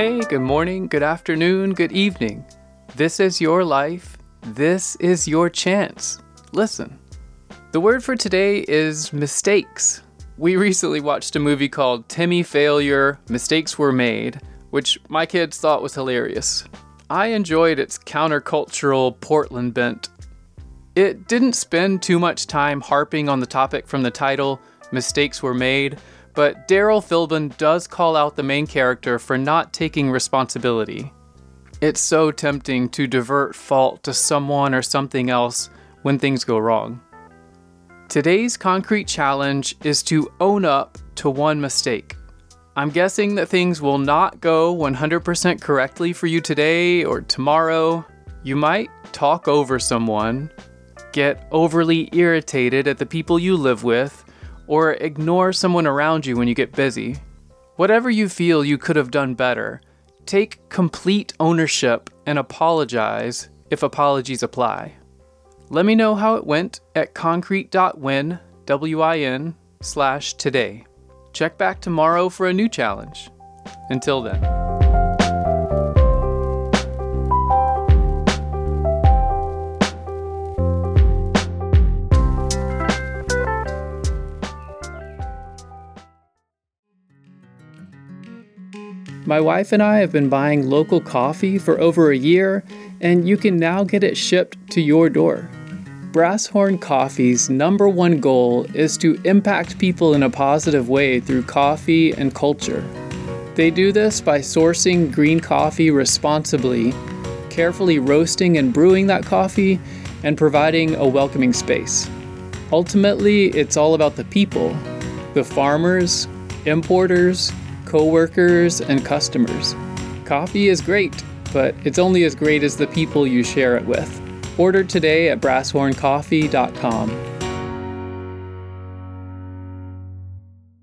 Hey, good morning, good afternoon, good evening. This is your life. This is your chance. Listen. The word for today is mistakes. We recently watched a movie called Timmy Failure Mistakes Were Made, which my kids thought was hilarious. I enjoyed its countercultural Portland bent. It didn't spend too much time harping on the topic from the title, Mistakes Were Made, but Darryl Philbin does call out the main character for not taking responsibility. It's so tempting to divert fault to someone or something else when things go wrong. Today's concrete challenge is to own up to one mistake. I'm guessing that things will not go 100% correctly for you today or tomorrow. You might talk over someone, get overly irritated at the people you live with, or ignore someone around you when you get busy. Whatever you feel you could have done better, take complete ownership and apologize if apologies apply. Let me know how it went at concrete.win, W-I-N, slash today. Check back tomorrow for a new challenge. Until then. My wife and I have been buying local coffee for over a year, and you can now get it shipped to your door. Brasshorn Coffee's number one goal is to impact people in a positive way through coffee and culture. They do this by sourcing green coffee responsibly, carefully roasting and brewing that coffee, and providing a welcoming space. Ultimately, it's all about the people the farmers, importers, co workers, and customers. Coffee is great, but it's only as great as the people you share it with. Order today at brasshorncoffee.com.